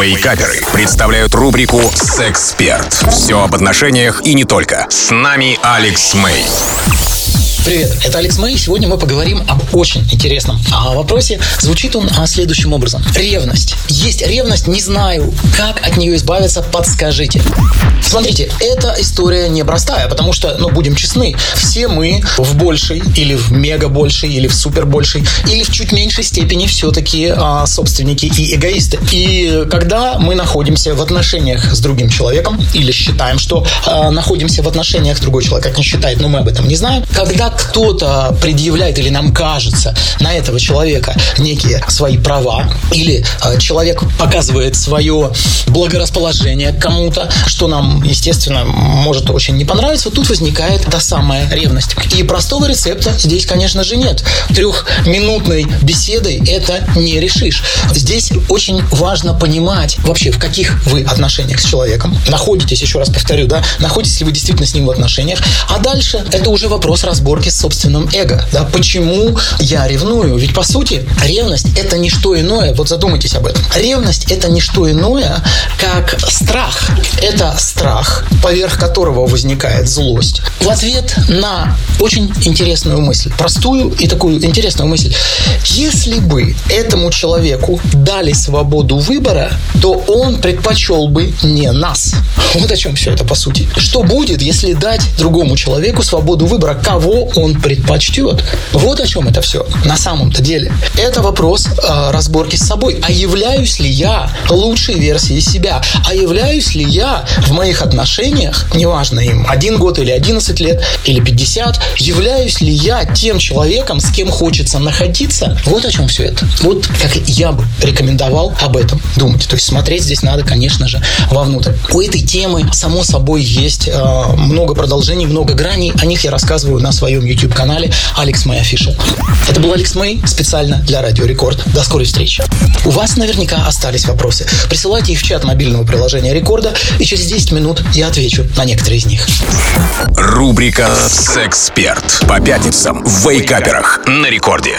Вейкаперы представляют рубрику «Сексперт». Все об отношениях и не только. С нами Алекс Мэй. Привет, это Алекс Мэй. Сегодня мы поговорим об очень интересном а, вопросе. Звучит он а, следующим образом. Ревность. Есть ревность, не знаю, как от нее избавиться, подскажите. Смотрите, эта история непростая, потому что, ну, будем честны, все мы в большей или в мега большей или в супер большей или в чуть меньшей степени все-таки а, собственники и эгоисты. И когда мы находимся в отношениях с другим человеком или считаем, что а, находимся в отношениях с другой человек, как не считает, но мы об этом не знаем, когда кто-то предъявляет или нам кажется на этого человека некие свои права, или э, человек показывает свое благорасположение кому-то, что нам, естественно, может очень не понравиться, тут возникает та самая ревность. И простого рецепта здесь, конечно же, нет. Трехминутной беседой это не решишь. Здесь очень важно понимать вообще, в каких вы отношениях с человеком находитесь, еще раз повторю, да, находитесь ли вы действительно с ним в отношениях, а дальше это уже вопрос разборки разборке с собственным эго. Да? Почему я ревную? Ведь, по сути, ревность – это не что иное. Вот задумайтесь об этом. Ревность – это не что иное, как страх. Это страх, поверх которого возникает злость. В ответ на очень интересную мысль, простую и такую интересную мысль. Если бы этому человеку дали свободу выбора, то он предпочел бы не нас. Вот о чем все это по сути. Что будет, если дать другому человеку свободу выбора, кого он предпочтет. Вот о чем это все на самом-то деле. Это вопрос э, разборки с собой. А являюсь ли я лучшей версией себя? А являюсь ли я в моих отношениях, неважно им, один год или 11 лет, или 50, являюсь ли я тем человеком, с кем хочется находиться? Вот о чем все это. Вот как я бы рекомендовал об этом думать. То есть смотреть здесь надо, конечно же, вовнутрь. У этой темы, само собой, есть э, много продолжений, много граней. О них я рассказываю на своем своем YouTube-канале Алекс Мэй Official. Это был Алекс Мэй специально для Радио Рекорд. До скорой встречи. У вас наверняка остались вопросы. Присылайте их в чат мобильного приложения Рекорда, и через 10 минут я отвечу на некоторые из них. Рубрика «Сексперт» по пятницам в Вейкаперах на Рекорде.